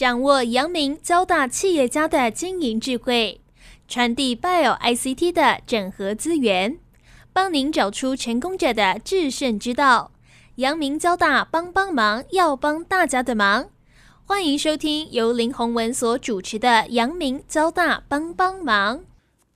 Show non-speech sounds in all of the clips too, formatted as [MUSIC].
掌握阳明交大企业家的经营智慧，传递 Bio ICT 的整合资源，帮您找出成功者的制胜之道。阳明交大帮帮忙，要帮大家的忙。欢迎收听由林宏文所主持的《阳明交大帮帮忙》。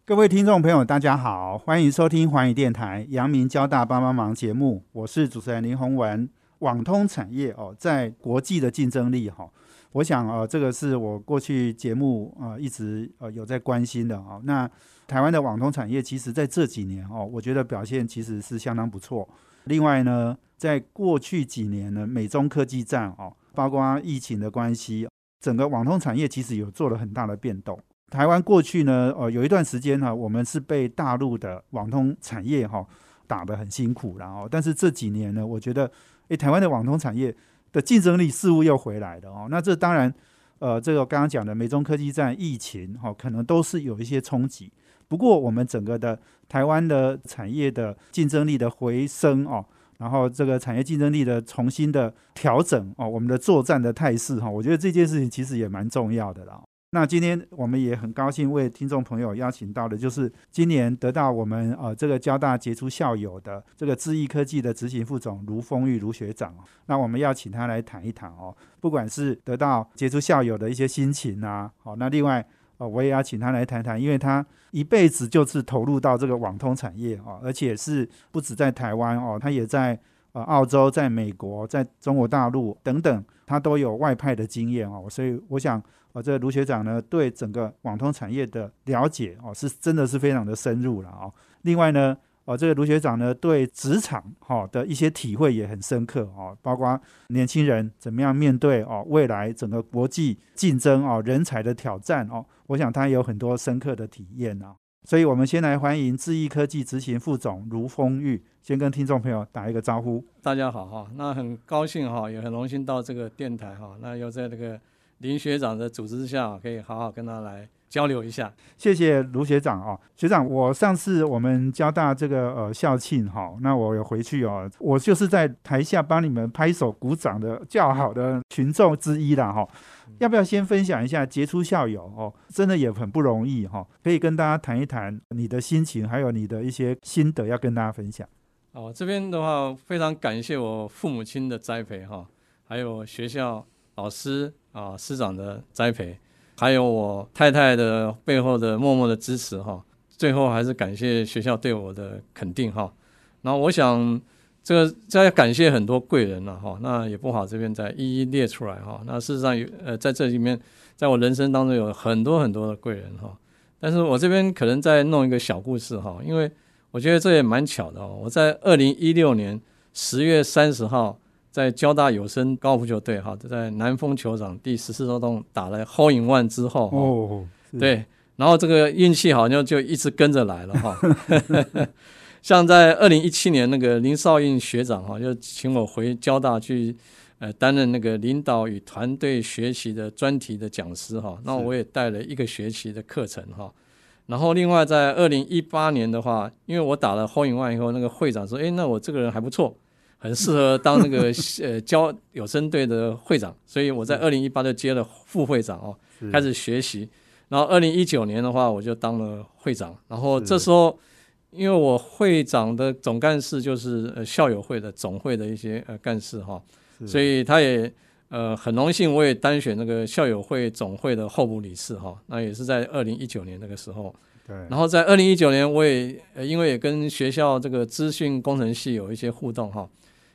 各位听众朋友，大家好，欢迎收听环宇电台《阳明交大帮帮忙》节目，我是主持人林宏文。网通产业哦，在国际的竞争力哈，我想呃，这个是我过去节目呃一直呃有在关心的啊。那台湾的网通产业，其实在这几年哦，我觉得表现其实是相当不错。另外呢，在过去几年呢，美中科技战哦，包括疫情的关系，整个网通产业其实有做了很大的变动。台湾过去呢，呃，有一段时间呢，我们是被大陆的网通产业哈打得很辛苦，然后，但是这几年呢，我觉得。诶，台湾的网通产业的竞争力似乎又回来了哦。那这当然，呃，这个刚刚讲的美中科技战、疫情哈，可能都是有一些冲击。不过，我们整个的台湾的产业的竞争力的回升哦，然后这个产业竞争力的重新的调整哦，我们的作战的态势哈，我觉得这件事情其实也蛮重要的啦。那今天我们也很高兴为听众朋友邀请到的，就是今年得到我们呃这个交大杰出校友的这个智易科技的执行副总卢丰玉卢学长那我们要请他来谈一谈哦，不管是得到杰出校友的一些心情啊，好，那另外呃我也要请他来谈谈，因为他一辈子就是投入到这个网通产业哦，而且是不止在台湾哦，他也在呃澳洲、在美国、在中国大陆等等，他都有外派的经验哦，所以我想。哦，这个卢学长呢，对整个网通产业的了解哦，是真的是非常的深入了哦。另外呢，哦，这个卢学长呢，对职场哈的一些体会也很深刻哦，包括年轻人怎么样面对哦未来整个国际竞争哦人才的挑战哦，我想他有很多深刻的体验啊。所以我们先来欢迎智易科技执行副总卢峰玉，先跟听众朋友打一个招呼。大家好哈，那很高兴哈，也很荣幸到这个电台哈，那又在这个。林学长的组织下，可以好好跟他来交流一下。谢谢卢学长哦，学长，我上次我们交大这个呃校庆哈，那我有回去哦，我就是在台下帮你们拍手鼓掌的较好的群众之一啦哈。要不要先分享一下杰出校友哦？真的也很不容易哈，可以跟大家谈一谈你的心情，还有你的一些心得要跟大家分享。哦，这边的话非常感谢我父母亲的栽培哈，还有学校老师。啊，师长的栽培，还有我太太的背后的默默的支持哈，最后还是感谢学校对我的肯定哈。那我想这个再感谢很多贵人了哈，那也不好这边再一一列出来哈。那事实上有呃在这里面，在我人生当中有很多很多的贵人哈，但是我这边可能再弄一个小故事哈，因为我觉得这也蛮巧的哦。我在二零一六年十月三十号。在交大有声高尔夫球队哈，在南丰球场第十四周洞打了 hole in one 之后哦，对，然后这个运气好像就一直跟着来了哈。[LAUGHS] 像在二零一七年那个林少印学长哈，就请我回交大去呃担任那个领导与团队学习的专题的讲师哈，那我也带了一个学期的课程哈。然后另外在二零一八年的话，因为我打了 hole in one 以后，那个会长说，哎，那我这个人还不错。很适合当那个 [LAUGHS] 呃教有声队的会长，所以我在二零一八就接了副会长哦，开始学习。然后二零一九年的话，我就当了会长。然后这时候，因为我会长的总干事就是呃校友会的总会的一些呃干事哈，所以他也呃很荣幸，我也当选那个校友会总会的候补理事哈。那也是在二零一九年那个时候。对，然后在二零一九年，我也呃因为也跟学校这个资讯工程系有一些互动哈。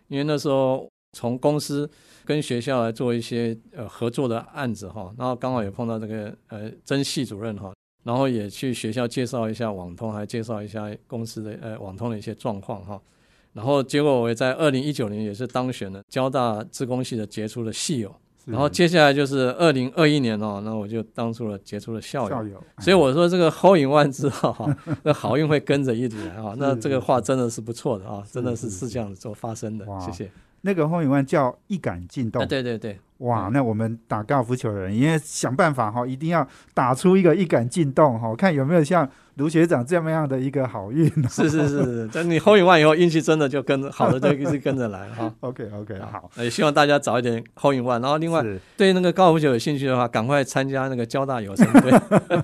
因为那时候从公司跟学校来做一些呃合作的案子哈，然后刚好也碰到这个呃曾系主任哈，然后也去学校介绍一下网通，还介绍一下公司的呃网通的一些状况哈，然后结果我也在二零一九年也是当选了交大自工系的杰出的系友。然后接下来就是二零二一年哦，那我就当出了杰出的校友，所以我说这个后引万之后哈，[LAUGHS] 那好运会跟着一起来哈。那这个话真的是不错的啊，真的是是这样子做发生的。谢谢。那个后引万叫一杆进洞，对对对。哇，那我们打高尔夫球的人，因为想办法哈，一定要打出一个一杆进洞哈，看有没有像卢学长这么样的一个好运。是是是是，等你后一万以后，运气真的就跟着好的就一直跟着来哈。[LAUGHS] OK OK，好，也希望大家早一点后一万，然后另外是对那个高尔夫球有兴趣的话，赶快参加那个交大有成队。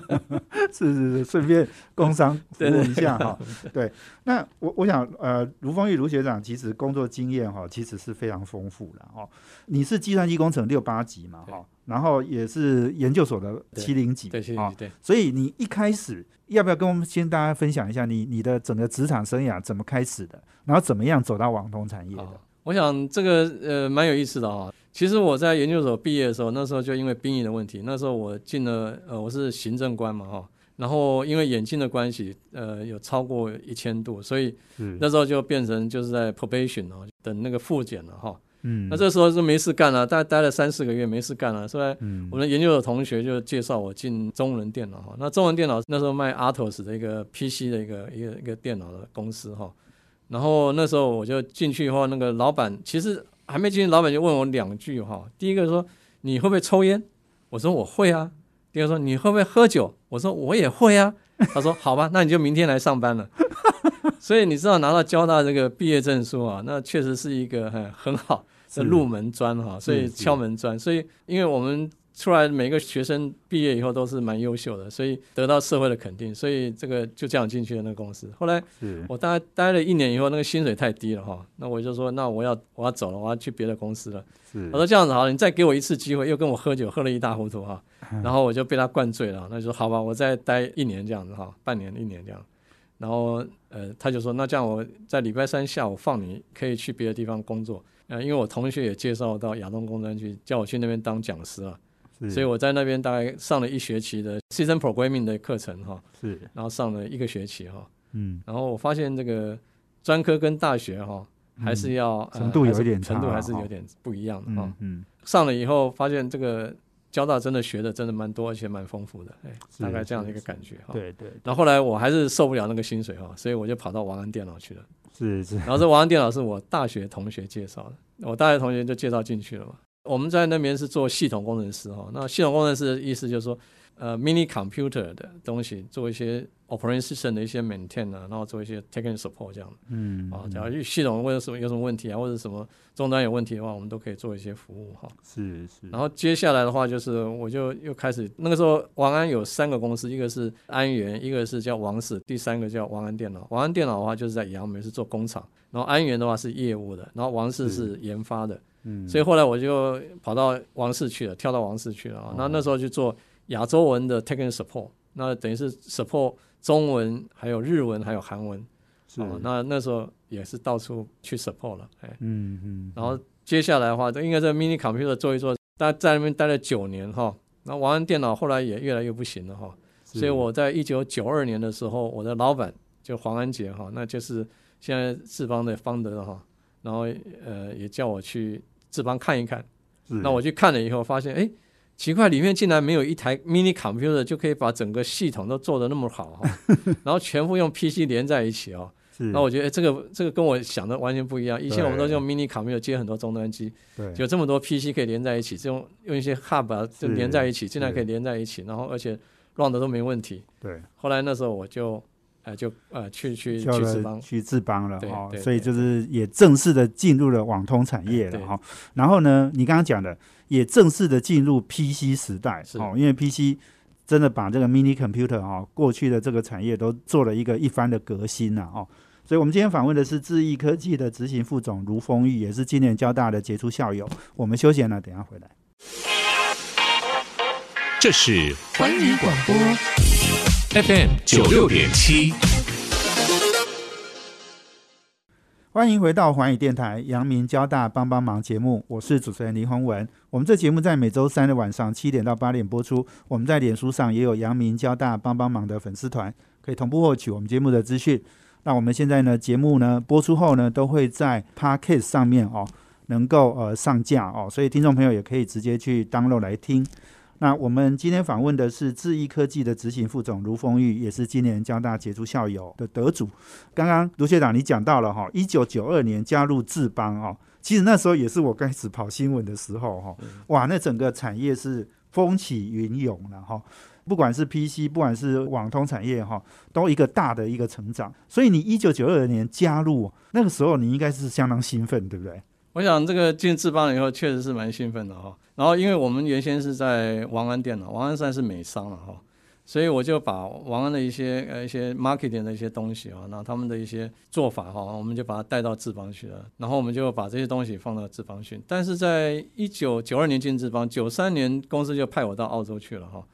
[LAUGHS] 是是是，顺便工商服务对对一下哈。对，[LAUGHS] 那我我想呃，卢丰玉卢学长其实工作经验哈，其实是非常丰富的哈。你是计算机工程六八级嘛哈，然后也是研究所的七零级，啊你。对，所以你一开始要不要跟我们先大家分享一下你你的整个职场生涯怎么开始的，然后怎么样走到网通产业的好？我想这个呃蛮有意思的啊、其实我在研究所毕业的时候，那时候就因为兵役的问题，那时候我进了呃我是行政官嘛哈、然后因为眼镜的关系，呃有超过一千度，所以是那时候就变成就是在 probation 哦，等那个复检了哈、嗯那这时候是没事干了、大概待了三四个月没事干了、所以嗯我们研究所同学就介绍我进中文电脑哈，那中文电脑那时候卖 Atos 的一个 PC 的一个一个一个电脑的公司哈，然后那时候我就进去以后，那个老板其实还没进去，老板就问我两句哈，第一个说你会不会抽烟？我说我会啊。第二个说你会不会喝酒？我说我也会啊。他说好吧，那你就明天来上班了。[LAUGHS] 所以你知道拿到交大这个毕业证书啊，那确实是一个很很好的入门砖哈，所以敲门砖。所以因为我们出来每个学生毕业以后都是蛮优秀的，所以得到社会的肯定，所以这个就这样进去了那个公司。后来我大概待了一年以后，那个薪水太低了哈，那我就说那我要我要走了，我要去别的公司了。我说这样子好了，你再给我一次机会，又跟我喝酒，喝了一大糊涂哈，[LAUGHS] 然后我就被他灌醉了，那就说好吧，我再待一年这样子哈，半年一年这样，然后呃他就说那这样我在礼拜三下午放你可以去别的地方工作，呃因为我同学也介绍到亚东工专去，叫我去那边当讲师啊，是所以我在那边大概上了一学期的 Season Programming 的课程哈，是然后上了一个学期哈，嗯然后我发现这个专科跟大学哈。还是要、呃程度有点程度还是有点不一样的哈。嗯嗯上了以后发现这个交大真的学的真的蛮多，而且蛮丰富的，哎，大概这样的一个感觉哈。对对然后后来我还是受不了那个薪水哈，所以我就跑到王安电脑去了。是是然后这王安电脑是我大学同学介绍的，我大学同学就介绍进去了嘛。我们在那边是做系统工程师哈，那系统工程师的意思就是说，呃，mini computer 的东西做一些 operation system 的一些 maintain 啊，然后做一些 technical support 这样的嗯啊，假如系统或者什么有什么问题啊，或者什么终端有问题的话，我们都可以做一些服务哈。是是然后接下来的话，就是我就又开始那个时候，王安有三个公司，一个是安源，一个是叫王氏，第三个叫王安电脑。王安电脑的话就是在杨梅是做工厂，然后安源的话是业务的，然后王氏是研发的。嗯所以后来我就跑到王氏去了，跳到王氏去了啊。那那时候去做亚洲文的 technical support，那等于是 support 中文、还有日文、还有韩文。是哦，那那时候也是到处去 support 了，哎。嗯嗯然后接下来的话，应该在 mini computer 做一做，大在那边待了九年哈。那玩完电脑后来也越来越不行了哈，所以我在一九九二年的时候，我的老板就黄安杰哈，那就是现在志邦的方德哈，然后呃也叫我去志邦看一看。那我去看了以后，发现哎，奇怪，里面竟然没有一台 mini computer 就可以把整个系统都做得那么好哈，[LAUGHS] 然后全部用 PC 连在一起哦。那我觉得、哎这个这个跟我想的完全不一样。以前我们都对用 mini computer 接很多终端机，对。有这么多 PC 可以连在一起，这种用一些 hub 啊就连在一起，竟然可以连在一起，然后而且 run 的都没问题。对。后来那时候我就呃就呃去去去志邦，了去志邦了对哈，对对所以就是也正式的进入了网通产业了对哈。然后呢，你刚刚讲的也正式的进入 PC 时代是哦，因为 PC 真的把这个 mini computer 哈过去的这个产业都做了一个一番的革新了哦。所以，我们今天访问的是智易科技的执行副总卢峰玉，也是今年交大的杰出校友。我们休闲了，等一下回来。这是环宇广播 FM 九六点七。欢迎回到环宇电台阳明交大帮帮忙节目，我是主持人林宏文。我们这节目在每周三的晚上七点到八点播出。我们在脸书上也有阳明交大帮帮忙的粉丝团，可以同步获取我们节目的资讯。那我们现在呢，节目呢播出后呢，都会在 Podcast 上面哦，能够呃上架哦，所以听众朋友也可以直接去 download 来听。那我们今天访问的是智易科技的执行副总卢峰玉，也是今年交大杰出校友的得主。刚刚卢学长你讲到了哈，一九九二年加入智邦哦，其实那时候也是我开始跑新闻的时候哈，哇，那整个产业是风起云涌了哈。不管是 PC，不管是网通产业哈，都一个大的一个成长。所以你一九九二年加入那个时候，你应该是相当兴奋，对不对？我想这个进智邦以后，确实是蛮兴奋的哈。然后因为我们原先是在王安电脑，王安算是美商了哈。所以我就把王安的一些呃一些 marketing 的一些东西啊，那他们的一些做法哈，我们就把它带到智邦去了。然后我们就把这些东西放到智邦去。但是在一九九二年进智邦，九三年公司就派我到澳洲去了哈。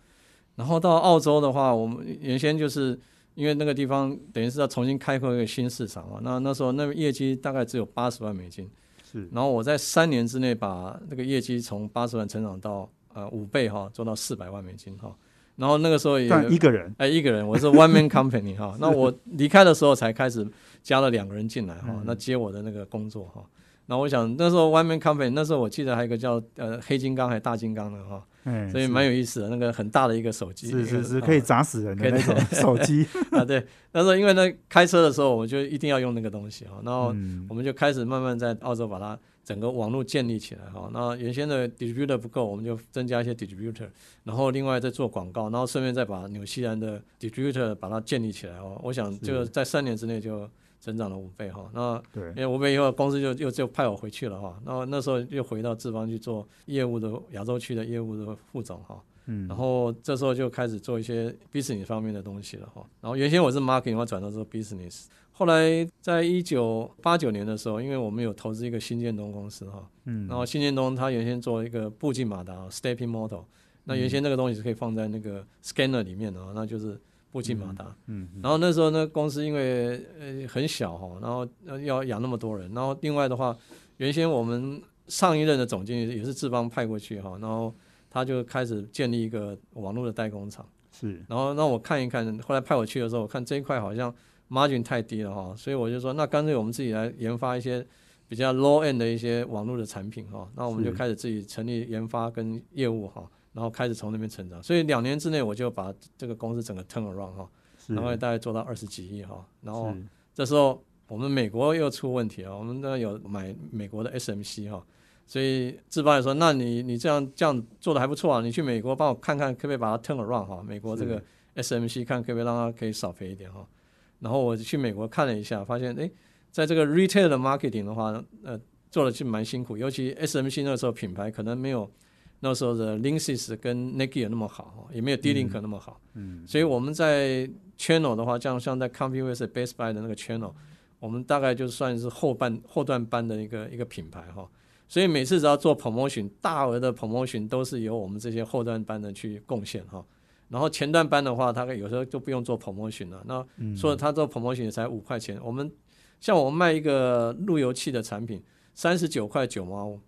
然后到澳洲的话，我们原先就是因为那个地方等于是要重新开拓一个新市场啊。那那时候那个业绩大概只有八十万美金，是。然后我在三年之内把那个业绩从八十万成长到呃五倍哈，做到四百万美金哈。然后那个时候也一个人，哎，一个人，我是 one man [LAUGHS] company 哈。那我离开的时候才开始加了两个人进来哈，那接我的那个工作哈。那我想那时候 one man company，那时候我记得还有一个叫呃黑金刚还是大金刚的哈，所以蛮有意思的，那个很大的一个手机，是是是可以砸死人的那种 [LAUGHS] 手机 [LAUGHS] 啊。对，那时候因为呢开车的时候，我就一定要用那个东西哈。然后我们就开始慢慢在澳洲把它。整个网络建立起来哈，那原先的 distributor 不够，我们就增加一些 distributor，然后另外再做广告，然后顺便再把纽西兰的 distributor 把它建立起来哦。我想就在三年之内就增长了五倍哈。那因为五倍以后，公司就又就派我回去了哈。那那时候又回到志邦去做业务的亚洲区的业务的副总哈。嗯。然后这时候就开始做一些 business 方面的东西了哈。然后原先我是 marketing，我转到做 business。后来在一九八九年的时候，因为我们有投资一个新建东公司哈，嗯，然后新建东它原先做一个步进马达 （stepping model），那原先那个东西是可以放在那个 scanner 里面的，那就是步进马达，嗯，然后那时候呢，公司因为呃很小哈，然后要养那么多人，然后另外的话，原先我们上一任的总经理也是志邦派过去哈，然后他就开始建立一个网络的代工厂，是，然后让我看一看，后来派我去的时候，我看这一块好像。margin 太低了哈，所以我就说，那干脆我们自己来研发一些比较 low end 的一些网络的产品哈。那我们就开始自己成立研发跟业务哈，然后开始从那边成长。所以两年之内我就把这个公司整个 turn around 哈，然后大概做到二十几亿哈。然后这时候我们美国又出问题了，我们都有买美国的 SMC 哈，所以志邦也说，那你你这样这样做的还不错啊，你去美国帮我看看可不可以把它 turn around 哈，美国这个 SMC 看可不可以让它可以少赔一点哈。然后我去美国看了一下，发现哎，在这个 retail 的 marketing 的话，呃，做的其实蛮辛苦，尤其 SMC 那时候品牌可能没有那时候的 Linksys 跟 Nike 那么好，也没有 D-Link 那么好。嗯。所以我们在 channel 的话，像像在 Best Buy 的那个 channel，我们大概就算是后半后段班的一个一个品牌哈。所以每次只要做 promotion，大额的 promotion 都是由我们这些后段班的去贡献哈。然后前段班的话，他有时候就不用做 promotion 了。那说他做 promotion 才五块钱。我们像我们卖一个路由器的产品，三十九块九毛，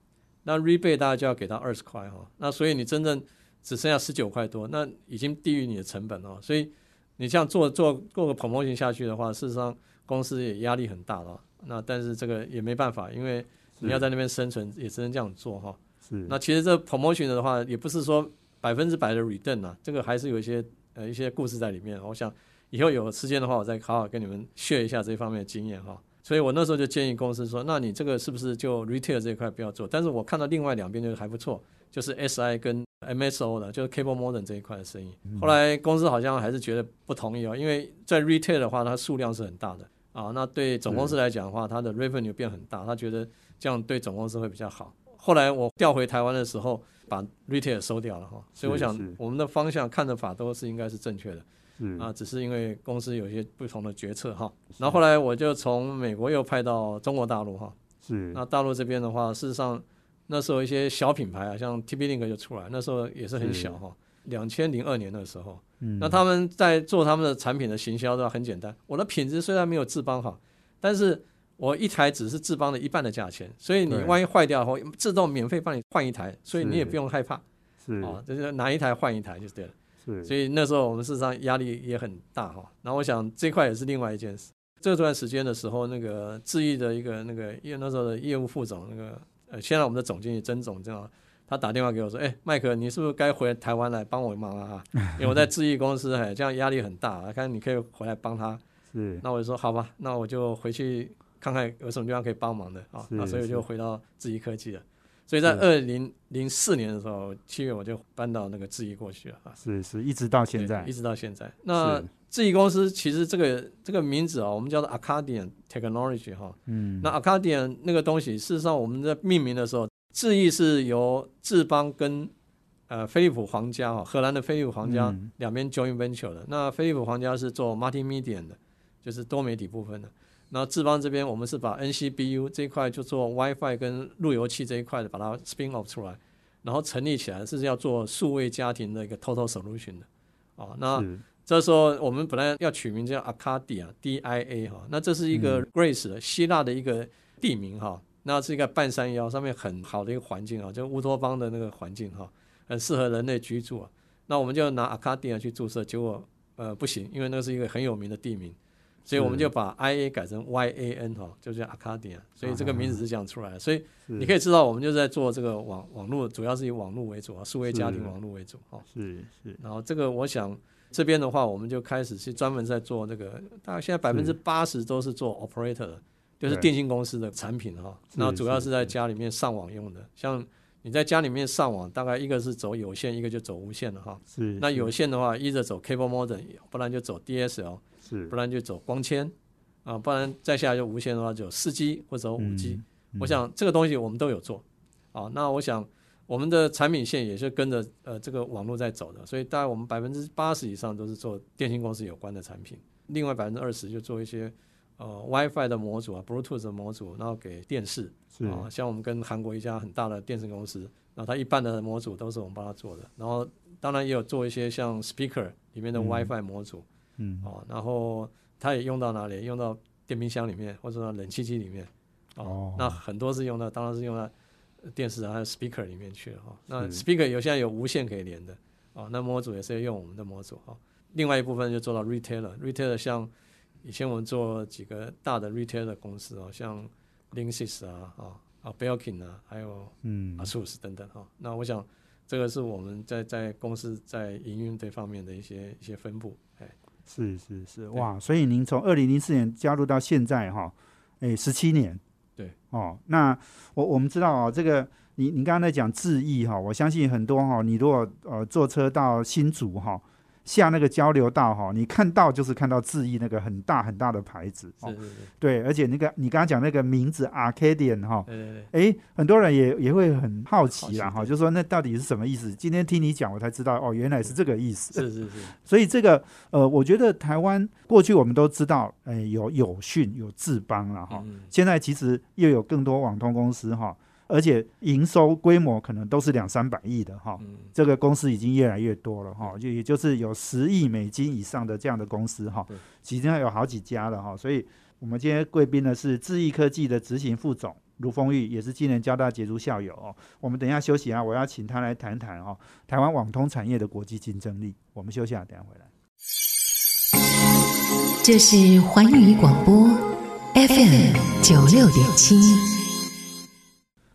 那 rebate 大概就要给到二十块哈。那所以你真正只剩下十九块多，那已经低于你的成本了。所以你这样做做做个 promotion 下去的话，事实上公司也压力很大了。那但是这个也没办法，因为你要在那边生存，也只能这样做哈。是。那其实这 promotion 的话，也不是说。百分之百的 return 啊，这个还是有一些呃一些故事在里面。我想以后有时间的话，我再好好跟你们 share 一下这方面的经验哈。所以我那时候就建议公司说，那你这个是不是就 retail 这一块不要做？但是我看到另外两边就还不错，就是 SI 跟 MSO 的，就是 cable Modern 这一块的生意。后来公司好像还是觉得不同意哦，因为在 retail 的话，它数量是很大的啊。那对总公司来讲的话，它的 revenue 变很大，他觉得这样对总公司会比较好。后来我调回台湾的时候。把 retail 收掉了哈，所以我想我们的方向看的法都是应该是正确的，啊，只是因为公司有些不同的决策哈。然后后来我就从美国又派到中国大陆哈，是。那大陆这边的话，事实上那时候一些小品牌啊，像 TP-Link 就出来，那时候也是很小哈。两千零二年的时候，嗯那他们在做他们的产品的行销的话很简单，我的品质虽然没有志邦好，但是。我一台只是智邦的一半的价钱，所以你万一坏掉的话，自动免费帮你换一台，所以你也不用害怕。是啊，就是拿一台换一台就对了。是，所以那时候我们事实上压力也很大哈。然后我想这块也是另外一件事。这段时间的时候，那个智毅的一个那个业那时候的业务副总那个呃，现在我们的总经理曾总这样，他打电话给我说：“哎，麦克，你是不是该回台湾来帮我忙了啊？[LAUGHS] 因为我在智毅公司，哎，这样压力很大，看你可以回来帮他。”是，那我就说好吧，那我就回去。看看有什么地方可以帮忙的啊，那所以就回到智易科技了。所以在是二零零四年的时候，七月我就搬到那个智易过去了啊。是是，一直到现在一直到现在。那智易公司其实这个这个名字啊，我们叫做 Acadian Technology 哈。嗯，那 Acadian 那个东西，事实上我们在命名的时候，智易是由智邦跟呃飞利浦皇家哈，荷兰的飞利浦皇家、嗯两边 joint venture 的。那飞利浦皇家是做 multimedia 的，就是多媒体部分的。那智邦这边我们是把 NCBU 这一块就做 WiFi 跟路由器这一块的，把它 spin off 出来，然后成立起来是要做数位家庭的一个 total solution 的。哦，那这时候我们本来要取名叫 Arcadia D I A 哈，那这是一个 Greece 的希腊的一个地名哈，那是一个半山腰，上面很好的一个环境啊，就乌托邦的那个环境哈，很适合人类居住啊。那我们就拿 Arcadia 去注册，结果呃不行，因为那是一个很有名的地名，所以我们就把 I A 改成 Y A N 哈，就叫 Arcadia，所以这个名字是这样出来的。所以你可以以知道，我们就是在做这个网网络，主要是以网络为主啊，数位家庭网络为主哈。是是。然后这个我想这边的话，我们就开始去专门在做这个，大概现在百分之八十都是做 operator 的，就是电信公司的产品哈。那主要是是在家里面上网用的，像你在家里面上网，大概一个是走有线，一个就走无线的哈。是，那有线的话，一直走 cable modem，不然就走 DSL，是。不然就走光纤啊，不然再下来就无线的话就四 G 或者五 G。嗯我想这个东西我们都有做，啊，那我想我们的产品线也是跟着呃这个网络在走的，所以大概我们百分之八十以上都是做电信公司有关的产品，另外百分之二十就做一些呃 WiFi 的模组啊、Bluetooth 的模组，然后给电视。啊，像我们跟韩国一家很大的电视公司，然后它一半的模组都是我们帮他做的，然后当然也有做一些像 Speaker 里面的嗯。WiFi 模组，嗯。哦，然后它也用到哪里？用到电冰箱里面，或者说冷气机里面。哦，哦。那很多是用到，当然是用到呃电视啊，还有 speaker 里面去了哈、那 speaker 有现在有无线可以连的，哦，那模组也是要用我们的模组哈、另外一部分就做到 retailer，retailer 像以前我们做几个大的 retailer 公司哦，像 Linksys 啊，啊啊 Belkin 啊，还有嗯。ASUS 等等哈、那我想这个是我们在在公司在营运这方面的一些一些分布，哎。是是是，哇！所以您从二零零四年加入到现在哈，诶，十七年。对。哦，那我我们知道哦，这个你你刚刚在讲智毅哈，我相信很多哈，你如果呃坐车到新竹哈，下那个交流道哈，你看到就是看到智毅那个很大很大的牌子哦。是，是是，对，而且那个你刚刚讲那个名字 Arcadian 哈，对对对，诶，很多人也也会很好奇啦哈，就说那到底是什么意思？今天听你讲，我才知道哦，原来是这个意思。是是是，所以这个呃，我觉得台湾过去我们都知道，哎、有有讯有智邦了哈，嗯，现在其实又有更多网通公司哈，而且营收规模可能都是两三百亿的哈。嗯这个公司已经越来越多了哈，就也就是有十亿美金以上的这样的公司哈对，其实有好几家了哈。所以我们今天贵宾呢是智易科技的执行副总卢峰玉，也是今年交大杰出校友哦。我们等一下休息啊，我要请他来谈谈哦，台湾网通产业的国际竞争力。我们休息啊，等一下回来。这是环宇广播 FM 九六点七。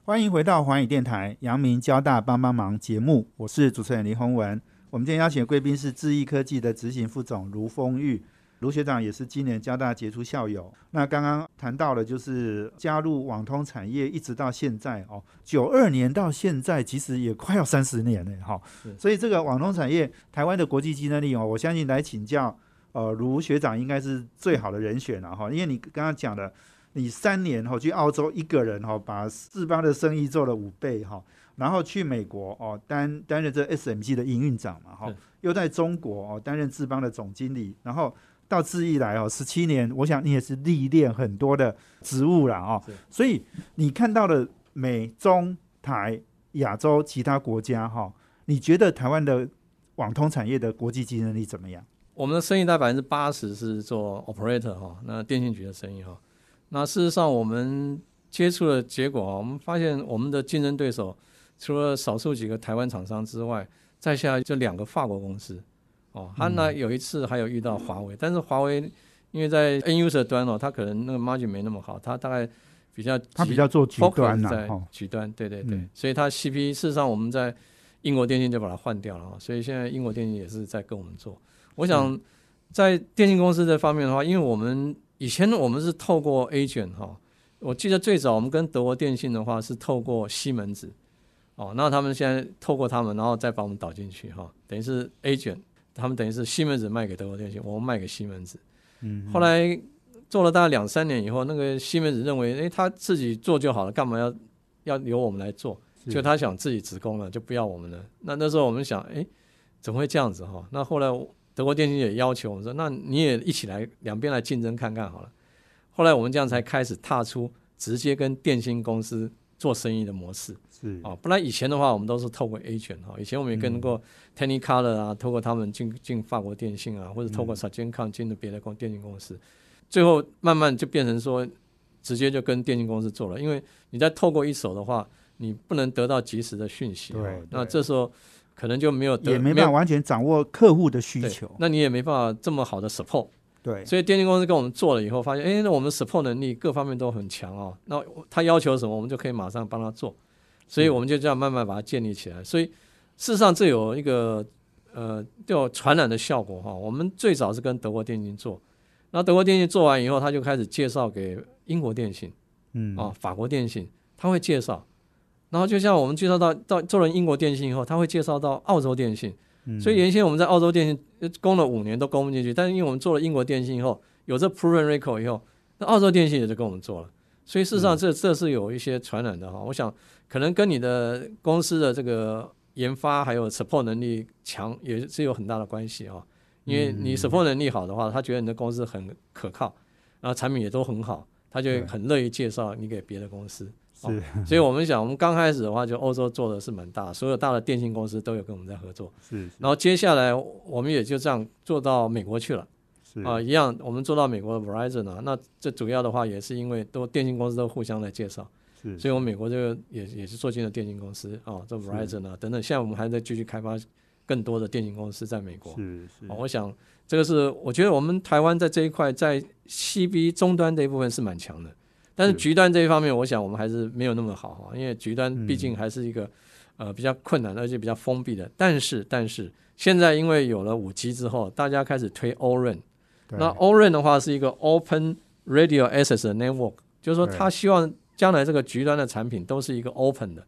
欢迎回到环宇电台阳明交大帮帮忙节目，我是主持人林宏文。我们今天邀请的贵宾是智易科技的执行副总卢峰玉，卢学长也是今年交大杰出校友。那刚刚谈到了，就是加入网通产业一直到现在哦，九二年到现在，其实也快要三十年了哈、是所以这个网通产业台湾的国际竞争力哦，我相信来请教呃卢学长应该是最好的人选了哈、因为你刚刚讲的。你三年哈、去澳洲一个人哈、把四邦的生意做了五倍哈、然后去美国哦担担任这 SMG 的营运长嘛哈、又在中国哦担任智邦的总经理，然后到智易来哦十七年，我想你也是历练很多的职务了哦，所以你看到了美中台亚洲其他国家哈、你觉得台湾的网通产业的国际竞争力怎么样？我们的生意大概百分之八十是做 operator 哈，那电信局的生意哈。那事实上我们接触的结果啊，我们发现我们的竞争对手除了少数几个台湾厂商之外，再下来就两个法国公司哦。他呢有一次还有遇到华为，但是华为因为在 N user 端哦，它可能那个 margin 没那么好，它大概比较它比较做局端呐、在哦，局端，对对对，嗯所以它 CP 事实上我们在英国电信就把它换掉了啊，所以现在英国电信也是在跟我们做。我想在电信公司这方面的话，因为我们以前我们是透过 agent 哈，我记得最早我们跟德国电信的话是透过西门子，哦，那他们现在透过他们，然后再把我们导进去哈、等于是 agent，他们等于是西门子卖给德国电信，我们卖给西门子。嗯，后来做了大概两三年以后，那个西门子认为，哎，他自己做就好了，干嘛要要由我们来做？就他想自己职工了，就不要我们了。那那时候我们想，哎，怎么会这样子哈？那后来德国电信也要求我们说，那你也一起来，两边来竞争看看好了。后来我们这样才开始踏出直接跟电信公司做生意的模式。是。啊，不然以前的话，我们都是透过 A 卷哈，以前我们也跟过 Technicolor 啊，透过他们进进法国电信啊，或者透过 s a g e n c o m 进的别的公电信公司，最后慢慢就变成说，直接就跟电信公司做了，因为你在透过一手的话，你不能得到及时的讯息哈对，那这时候可能就没有得也没办法完全掌握客户的需求，那你也没办法这么好的 support。对，所以电信公司跟我们做了以后，发现，哎，那我们 support 能力各方面都很强哦。那他要求什么，我们就可以马上帮他做。所以我们就这样慢慢把它建立起来。所以事实上，这有一个呃，叫传染的效果哈。我们最早是跟德国电信做，那德国电信做完以后，他就开始介绍给英国电信嗯啊、法国电信，他会介绍。然后就像我们介绍到到做了英国电信以后，他会介绍到澳洲电信。嗯所以原先我们在澳洲电信呃攻了五年都攻不进去，但是因为我们做了英国电信以后，有这 proven record 以后，那澳洲电信也就跟我们做了。所以事实上这这是有一些传染的哈。我想可能跟你的公司的这个研发还有 support 能力强也是有很大的关系哈。因为你 support 能力好的话，他觉得你的公司很可靠，然后产品也都很好，他就很乐意介绍你给别的公司。是所以我们想，我们刚开始的话，就欧洲做的是蛮大，所有大的电信公司都有跟我们在合作。是然后接下来我们也就这样做到美国去了是啊、一样我们做到美国的 Verizon 啊，那这主要的话也是因为都电信公司都互相来介绍，是，所以我们美国这个也也是做进了电信公司啊，这 Verizon 啊等等，现在我们还在继续开发更多的电信公司在美国。是是啊，我想这个是我觉得我们台湾在这一块在 CB 终端这一部分是蛮强的，但是是。局端这一方面，我想我们还是没有那么好哈，因为局端嗯。毕竟还是一个、呃比较困难而且比较封闭的。但是但是现在因为有了五 G 之后，大家开始推 ORAN，对。那 ORAN 的话是一个 Open Radio Access Network，就是说他希望将来这个局端的产品都是一个 Open 的，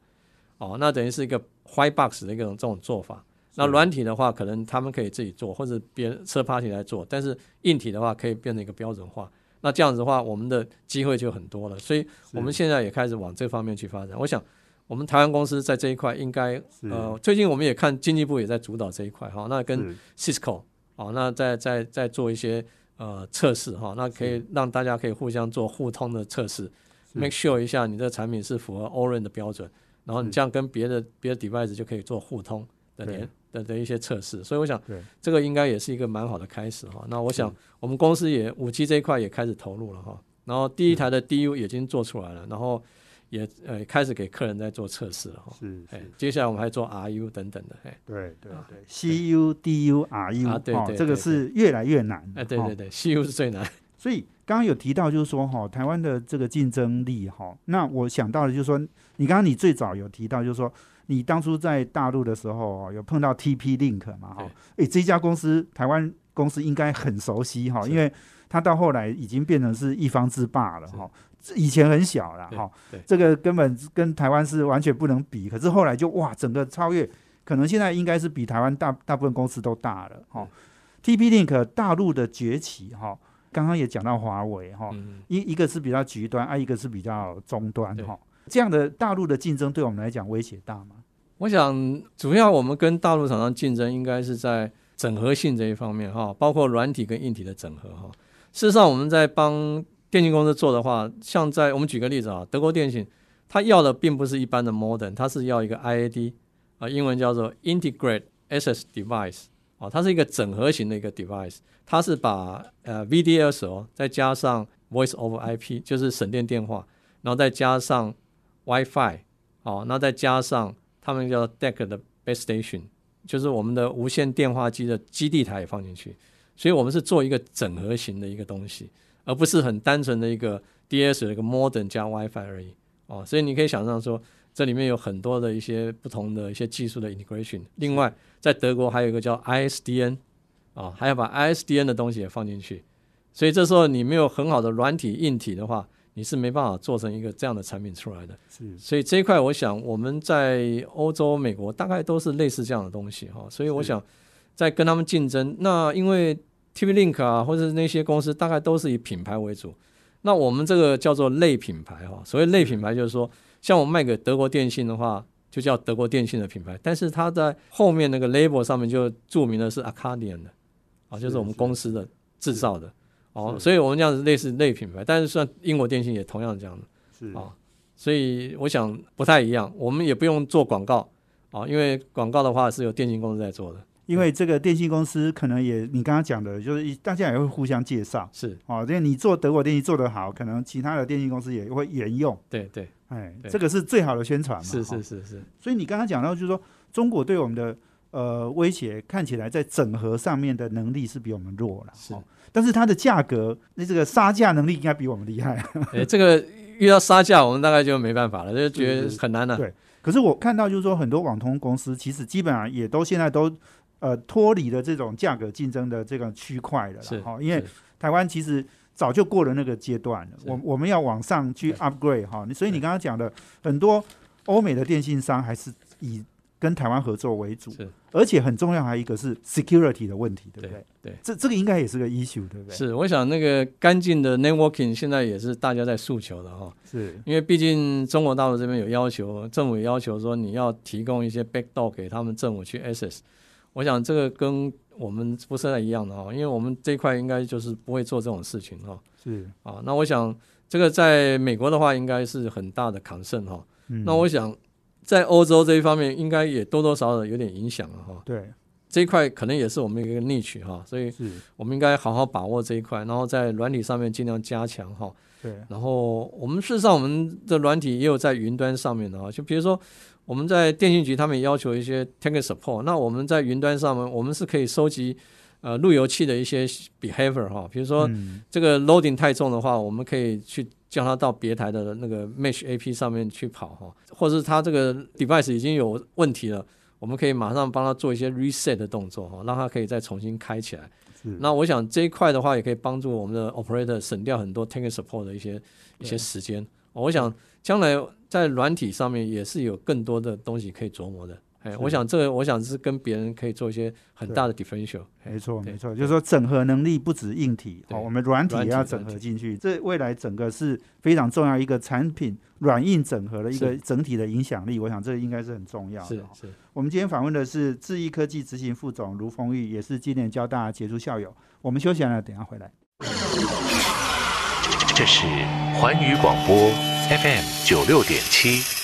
哦，那等于是一个 White Box 的一种这种做法。那软体的话，可能他们可以自己做，或者别人车 party 来做，但是硬体的话可以变成一个标准化。那这样子的话，我们的机会就很多了。所以我们现在也开始往这方面去发展。我想，我们台湾公司在这一块应该呃，最近我们也看经济部也在主导这一块哈。那跟 Cisco 哦，那在在在做一些呃测试哈，那可以让大家可以互相做互通的测试，make sure 一下你的产品是符合 Orange 的标准，然后你这样跟别的别的 device 就可以做互通的对。连的的一些测试，所以我想这个应该也是一个蛮好的开始哈。那我想我们公司也五 G 这一块也开始投入了哈，然后第一台的 DU 已经做出来了，然后也呃开始给客人在做测试了哈。是。哎，，接下来我们还做 RU 等等的，哎。对对啊对，C U D U R U 啊对对这个是越来越难，哎，对哦对对，CU 是最难，所以刚刚有提到，就是说哈，台湾的这个竞争力哈，那我想到的就是说，你刚刚你最早有提到，就是说你当初在大陆的时候哦有碰到 TP Link 嘛哈，诶，这家公司台湾公司应该很熟悉哈，是因为它到后来已经变成是一方之霸了哈，以前很小了哈，这个根本跟台湾是完全不能比，可是后来就哇，整个超越，可能现在应该是比台湾大大部分公司都大了哈。TP Link 大陆的崛起哈，刚刚也讲到华为哈，嗯，一一个是比较极端，啊，一个是比较终端哈。这样的大陆的竞争对我们来讲威胁大吗？我想主要我们跟大陆厂商竞争应该是在整合性这一方面哈，包括软体跟硬体的整合哈。事实上，我们在帮电信公司做的话，像在我们举个例子啊，德国电信，它要的并不是一般的 modern，它是要一个 IAD 啊，英文叫做 Integrate Access Device 啊，它是一个整合型的一个 device，它是把呃 VDSL 再加上 Voice over IP，就是省电电话，然后再加上 WiFi，哦，那再加上他们叫 deck 的 base station，就是我们的无线电话机的基地台也放进去，所以我们是做一个整合型的一个东西，而不是很单纯的一个 DS 的一个 modern 加 WiFi 而已。哦，所以你可以想象说，这里面有很多的一些不同的一些技术的 integration。另外，在德国还有一个叫 ISDN 啊、还要把 ISDN 的东西也放进去，所以这时候你没有很好的软体硬体的话，你是没办法做成一个这样的产品出来的。是所以这一块，我想我们在欧洲、美国大概都是类似这样的东西哈。所以我想在跟他们竞争，那因为 TV Link 啊，或者是那些公司大概都是以品牌为主，那我们这个叫做类品牌哈。所谓类品牌，就是说像我卖给德国电信的话，就叫德国电信的品牌，但是它在后面那个 label 上面就注明的是 Acadian 的啊，就是我们公司的制造的哦。所以我们这样子类似类品牌，但是算英国电信也同样这样的。是啊，所以我想不太一样，我们也不用做广告啊，因为广告的话是由电信公司在做的，因为这个电信公司可能也你刚刚讲的，就是一大家也会互相介绍是哦，因为你做德国电信做得好，可能其他的电信公司也会沿用，对对，哎，对这个是最好的宣传嘛。是哦是是是，所以你刚刚讲到，就是说中国对我们的呃威胁，看起来在整合上面的能力是比我们弱了，是。哦，但是它的价格，那这个杀价能力应该比我们厉害。[LAUGHS] 哎，这个遇到杀价，我们大概就没办法了，[LAUGHS] 就觉得很难了。对。可是我看到就是说，很多网通公司其实基本上也都现在都呃脱离了这种价格竞争的这个区块了是啦，哈，因为台湾其实早就过了那个阶段了，我我们要往上去 upgrade 哈，所以你刚刚讲的很多欧美的电信商还是以跟台湾合作为主，是而且很重要还有一个是 security 的问题，对不对？对对这这个应该也是个 issue，对不对？是，我想那个干净的 networking 现在也是大家在诉求的哈，是因为毕竟中国大陆这边有要求，政府也要求说你要提供一些 backdoor 给他们政府去 access。我想这个跟我们不是太一样的哈，因为我们这一块应该就是不会做这种事情哈。是，啊，那我想这个在美国的话应该是很大的 concern 哈。嗯那我想在欧洲这一方面应该也多多少少有点影响了哈。对这一块可能也是我们一个 niche 哈，所以是，我们应该好好把握这一块，然后在软体上面尽量加强哈。对然后我们事实上我们的软体也有在云端上面的哈，就比如说我们在电信局他们也要求一些 technical support，那我们在云端上面我们是可以收集呃路由器的一些 behavior 哈，比如说嗯这个 loading 太重的话，我们可以去叫他到别台的那个 Mesh AP 上面去跑哈，或者是他这个 device 已经有问题了，我们可以马上帮他做一些 reset 的动作哈，让他可以再重新开起来。那我想这一块的话，也可以帮助我们的 operator 省掉很多 technical support 的一些一些时间。我想将来在软体上面也是有更多的东西可以琢磨的。哎，我想这个我想是跟别人可以做一些很大的 differential。没错，没错，就是说整合能力不止硬体，对哦，我们软体也要整合进去。这未来整个是非常重要一个产品软硬整合的一个整体的影响力，我想这应该是很重要的哦。是是，我们今天访问的是智易科技执行副总卢峰玉，也是今年交大杰出校友。我们休息了，等下回来。这是环宇广播 FM 九六点七。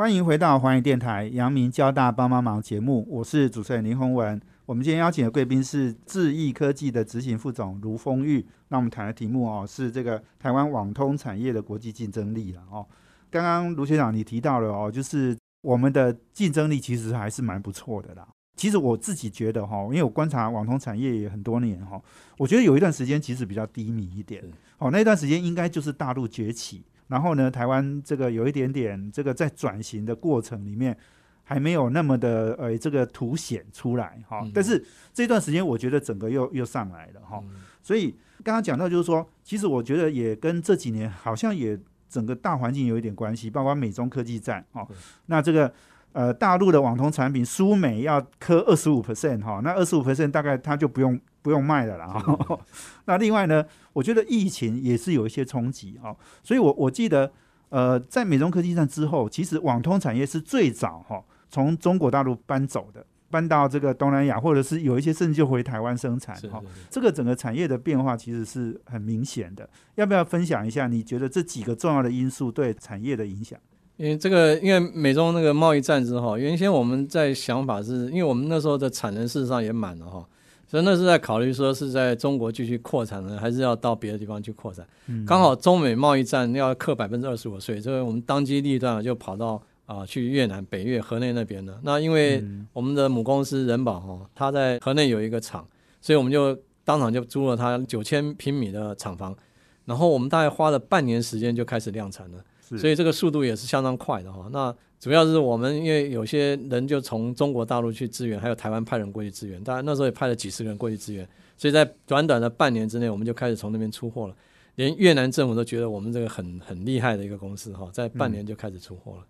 欢迎回到环宇电台阳明交大帮帮忙节目，我是主持人林宏文。我们今天邀请的贵宾是智易科技的执行副总卢峰玉。那我们谈的题目哦是这个台湾网通产业的国际竞争力了哦。刚刚卢学长你提到了哦，就是我们的竞争力其实还是蛮不错的啦。其实我自己觉得哈，因为我观察网通产业也很多年哈，我觉得有一段时间其实比较低迷一点是。哦，那段时间应该就是大陆崛起，然后呢，台湾这个有一点点这个在转型的过程里面还没有那么的呃这个凸显出来哈。嗯但是这段时间我觉得整个又又上来了哈。嗯所以刚刚讲到就是说，其实我觉得也跟这几年好像也整个大环境有一点关系，包括美中科技战哦对。那这个呃大陆的网通产品输美要磕二十五 percent 哈，那二十五 percent 大概它就不用不用卖了啦哈。[LAUGHS] 那另外呢，我觉得疫情也是有一些冲击哈，所以我我记得呃在美中科技战之后，其实网通产业是最早哈从中国大陆搬走的。搬到这个东南亚，或者是有一些甚至就回台湾生产哈，这个整个产业的变化其实是很明显的。要不要分享一下？你觉得这几个重要的因素对产业的影响？因为这个，因为美中那个贸易战之后，原先我们在想法是，因为我们那时候的产能事实上也满了哈，所以那是在考虑说是在中国继续扩产呢，还是要到别的地方去扩产。嗯刚好中美贸易战要克百分之二十五税，这个我们当机立断就跑到啊、去越南北越河内那边了。那因为嗯我们的母公司人保哈，它在河内有一个厂，所以我们就当场就租了它九千平米的厂房，然后我们大概花了半年时间就开始量产了。是所以这个速度也是相当快的哈。那主要是我们因为有些人就从中国大陆去支援，还有台湾派人过去支援，当然那时候也派了几十个人过去支援，所以在短短的半年之内，我们就开始从那边出货了。连越南政府都觉得我们这个很很厉害的一个公司哈，在半年就开始出货了。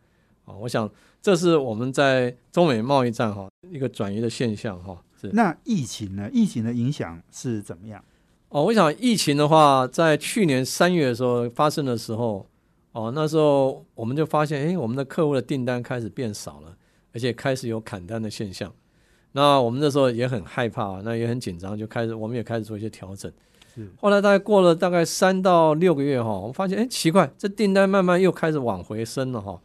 啊，我想这是我们在中美贸易战哈一个转移的现象哈。是那疫情呢？疫情的影响是怎么样？哦，我想疫情的话，在去年三月的时候发生的时候，哦，那时候我们就发现，哎，我们的客户的订单开始变少了，而且开始有砍单的现象。那我们那时候也很害怕，那也很紧张，就开始我们也开始做一些调整。后来大概过了大概三到六个月哈，我发现哎奇怪，这订单慢慢又开始往回升了哈。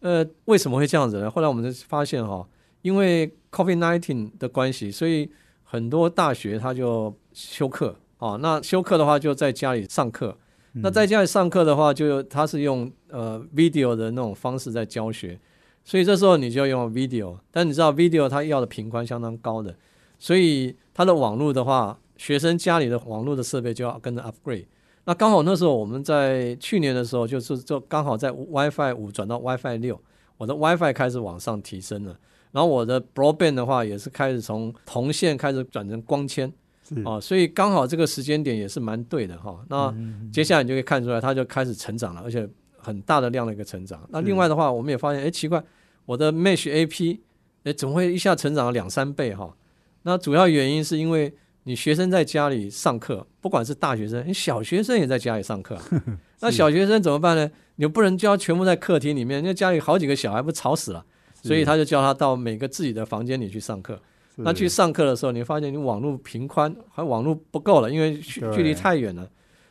呃，为什么会这样子呢？后来我们就发现哈，因为 COVID-19 的关系，所以很多大学它就休课啊。那休课的话，就在家里上课。那在家里上课的话，就它是用呃 video 的那种方式在教学，所以这时候你就要用 video。但你知道 video 它要的频宽相当高的，所以它的网络的话，学生家里的网络的设备就要跟着 upgrade。那刚好那时候我们在去年的时候，就是就刚好在 WiFi 五转到 WiFi 六，我的 WiFi 开始往上提升了，然后我的 Broadband 的话也是开始从铜线开始转成光纤。是哦，所以刚好这个时间点也是蛮对的哈。那接下来你就可以看出来，它就开始成长了，而且很大的量的一个成长。那另外的话，我们也发现，哎，奇怪，我的 Mesh AP，哎，怎么会一下成长了两三倍哈？那主要原因是因为你学生在家里上课，不管是大学生，你小学生也在家里上课啊。[LAUGHS] 那小学生怎么办呢？你不能教全部在客厅里面，因为家里好几个小孩不吵死了，所以他就叫他到每个自己的房间里去上课。那去上课的时候，你发现你网络频宽还网络不够了，因为距距离太远了，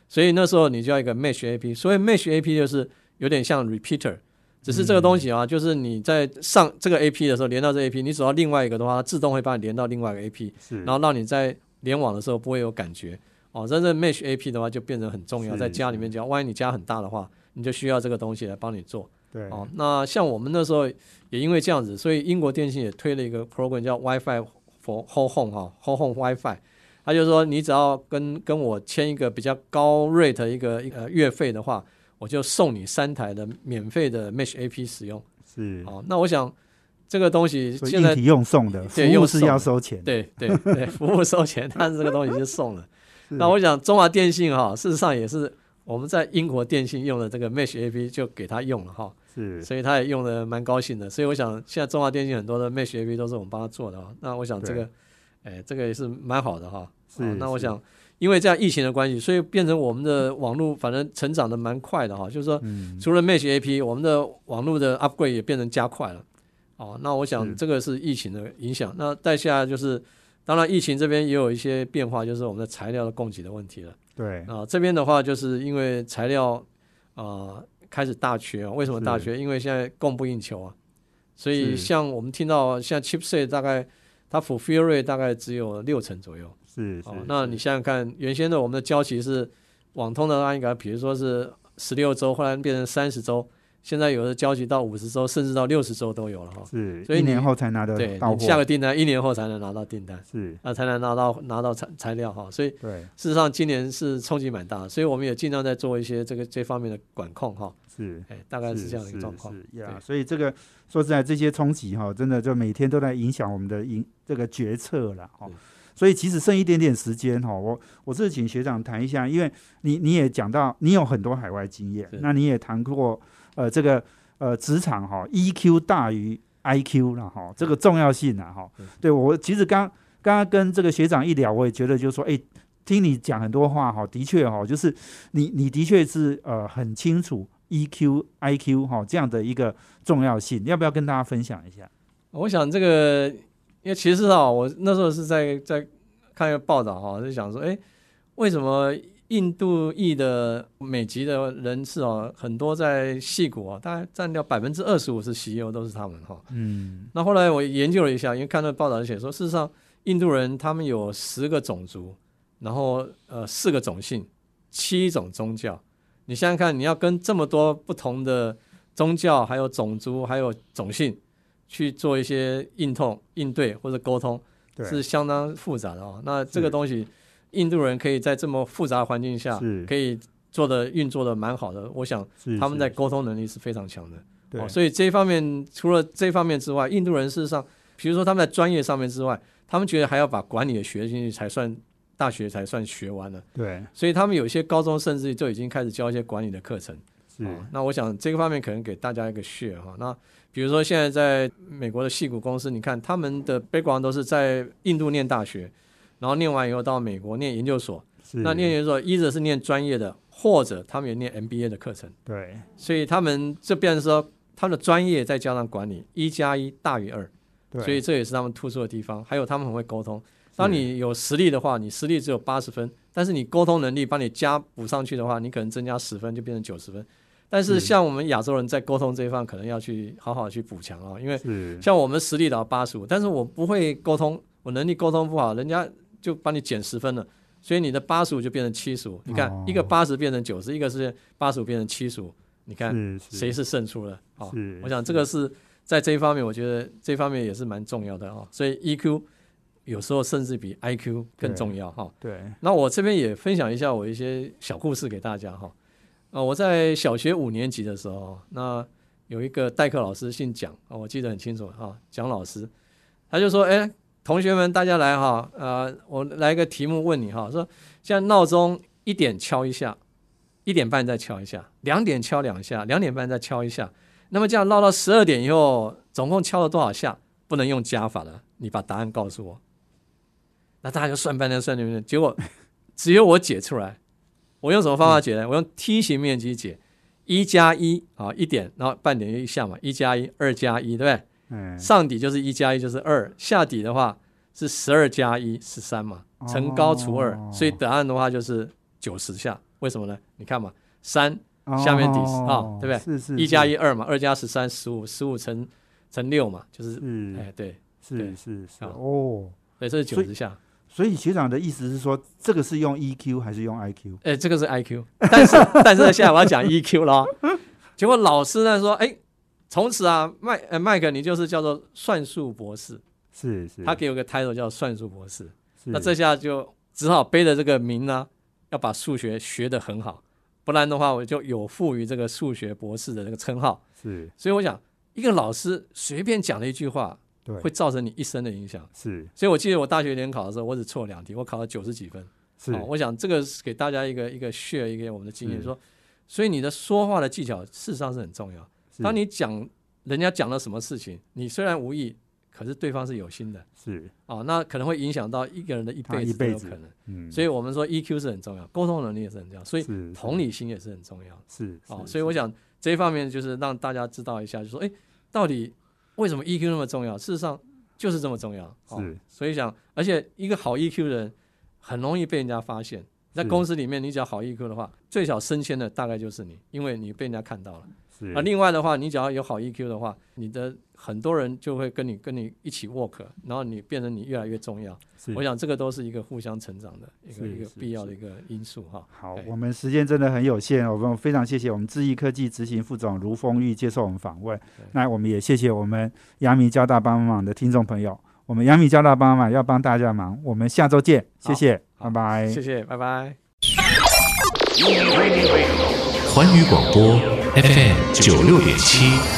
所以那时候你就要一个 Mesh AP。所以 Mesh AP 就是有点像 Repeater，只是这个东西啊，就是你在上这个 AP 的时候连到这 AP，你走到另外一个的话，它自动会把你连到另外一个 AP，然后让你在联网的时候不会有感觉。哦，真正 Mesh AP 的话就变成很重要，在家里面讲，万一你家很大的话，你就需要这个东西来帮你做。对哦，那像我们那时候也因为这样子，所以英国电信也推了一个 program 叫 WiFi for Whole Home 哈，Whole Home WiFi。他就说，你只要跟跟我签一个比较高 rate 一个呃月费的话，我就送你三台的免费的 Mesh AP 使用。是，哦，那我想这个东西现在硬体用送的，服务是要收钱。对对对，服务收钱，但是这个东西就送了。[LAUGHS] 那我想中华电信哈，事实上也是我们在英国电信用的这个 Mesh AP 就给他用了哈，是所以他也用的蛮高兴的。所以我想现在中华电信很多的 Mesh AP 都是我们帮他做的哈。那我想这个，哎，这个也是蛮好的哈。是哦那我想，因为这样疫情的关系，所以变成我们的网络反正成长的蛮快的哈。就是说，嗯除了 Mesh AP，我们的网络的 upgrade 也变成加快了。哦，那我想这个是疫情的影响。那再下来就是，当然疫情这边也有一些变化，就是我们的材料的供给的问题了。对啊，这边的话就是因为材料啊、开始大缺啊，为什么大缺？因为现在供不应求啊，所以像我们听到像 chipset 大概它 fulfill rate 大概只有六成左右。是是哦，，那你想想看，原先的我们的交期是网通的那一个，比如说是十六周，后来变成三十周，现在有的交期到五十周，甚至到六十周都有了哈。是所以一年后才拿得对，到你下，个订单一年后才能拿到订单，是啊，才能拿到拿到材材料哈。所以对事实上今年是冲击蛮大的，所以我们也尽量在做一些这个这方面的管控哈。是。哎，大概是这样的一个状况。是呀，对所以这个说实在，这些冲击哈，真的就每天都在影响我们的影这个决策了哈。所以其实剩一点点时间哈，我我是请学长谈一下，因为你你也讲到你有很多海外经验，那你也谈过呃这个呃职场哈 EQ 大于 IQ 了哈，这个重要性啊哈是。对我其实刚刚刚跟这个学长一聊，我也觉得就是说，哎，听你讲很多话哈，的确哈，就是你你的确是呃很清楚 EQ、IQ 哈这样的一个重要性，要不要跟大家分享一下？我想这个，因为其实啊，我那时候是在在看一个报道哈，就想说，哎，为什么印度裔的美籍的人士哦，很多在戏谷啊，大概占掉百分之二十五是 CEO 都是他们哈。嗯，那后来我研究了一下，因为看到报道写说，事实上印度人他们有十个种族，然后呃四个种姓，七种宗教。你想想看，你要跟这么多不同的宗教、还有种族、还有种姓去做一些应痛、应对或者沟通，对，是相当复杂的哦。那这个东西，印度人可以在这么复杂的环境下是，可以做的运作的蛮好的。我想他们在沟通能力是非常强的。对哦，所以这一方面除了这方面之外，印度人事实上，比如说他们在专业上面之外，他们觉得还要把管理的学进去才算大学才算学完了，对，所以他们有些高中甚至就已经开始教一些管理的课程。是哦，那我想这个方面可能给大家一个 share 哈。那比如说现在在美国的戏骨公司，你看他们的 background 都是在印度念大学，然后念完以后到美国念研究所。是那念研究所，一则是念专业的，或者他们也念 MBA 的课程。对所以他们这边说，他们的专业再加上管理，一加一大于二，对，所以这也是他们突出的地方。还有他们很会沟通。当你有实力的话，你实力只有八十分，但是你沟通能力帮你加补上去的话，你可能增加十分，就变成九十分。但是是像我们亚洲人在沟通这一方，可能要去好好去补强啊，因为像我们实力到八十五，但是我不会沟通，我能力沟通不好，人家就帮你减十分了，所以你的八十五就变成七十五。你看，哦一个八十变成九十，一个是八十五变成七十五，你看谁是胜出了？哦，我想这个是在这一方面，我觉得这方面也是蛮重要的哦。所以 EQ 有时候甚至比 IQ 更重要哈。对那我这边也分享一下我一些小故事给大家哈。啊，我在小学五年级的时候，那有一个代课老师姓蒋啊，我记得很清楚哈，蒋老师，他就说，哎，同学们大家来哈，呃，我来一个题目问你哈，说现在闹钟一点敲一下，一点半再敲一下，两点敲两下，两点半再敲一下，那么这样闹到十二点以后，总共敲了多少下？不能用加法了，你把答案告诉我。那大家就算半天算半天，结果只有我解出来。我用什么方法解呢？我用梯形面积解，一加一啊，一点，然后半点一下嘛，一加一，二加一，对不对？嗯上底就是一加一就是二，下底的话是十二加一十三嘛，乘高除二、哦所以答案的话就是九十下。为什么呢？你看嘛，三下面底哦啊对不对是是一加一二嘛，二加十三十五，十五乘乘六嘛，就是是哎对，是对是是啊哦，对，这是九十下。所以学长的意思是说，这个是用 EQ 还是用 IQ？哎，这个是 IQ，但是但是现在我要讲 EQ 了哦。[LAUGHS] 结果老师呢说，哎，从此啊，麦呃麦克你就是叫做算术博士，是是，他给我个 title 叫算术博士。那这下就只好背着这个名呢，要把数学学得很好，不然的话我就有负于这个数学博士的这个称号。是所以我想，一个老师随便讲了一句话，对会造成你一生的影响。是所以我记得我大学联考的时候，我只错两题，我考了九十几分。是哦，我想这个是给大家一个一个 share 一个我们的经验，说，所以你的说话的技巧事实上是很重要。是当你讲人家讲了什么事情，你虽然无意，可是对方是有心的是哦，那可能会影响到一个人的一他辈子都有可能。嗯，所以我们说 EQ 是很重要，沟通能力也是很重要，所以同理心也是很重要。是哦，所以我想这一方面就是让大家知道一下，就说，哎，到底为什么 EQ 那么重要？事实上就是这么重要。哦是，所以想，而且一个好 EQ 的人很容易被人家发现。在公司里面，你只要好 EQ 的话，最小升迁的大概就是你，因为你被人家看到了。是啊，另外的话，你只要有好 EQ 的话，你的很多人就会跟你跟你一起 work，然后你变成你越来越重要。我想这个都是一个互相成长的一个一个必要的一个因素哈。好哎，我们时间真的很有限，我们非常谢谢我们智易科技执行副总卢峰玉接受我们访问。那我们也谢谢我们阳明交大帮帮忙的听众朋友，我们阳明交大帮帮忙要帮大家忙，我们下周见，谢谢，拜拜。谢谢，拜拜。环宇广播 FM 九六点七。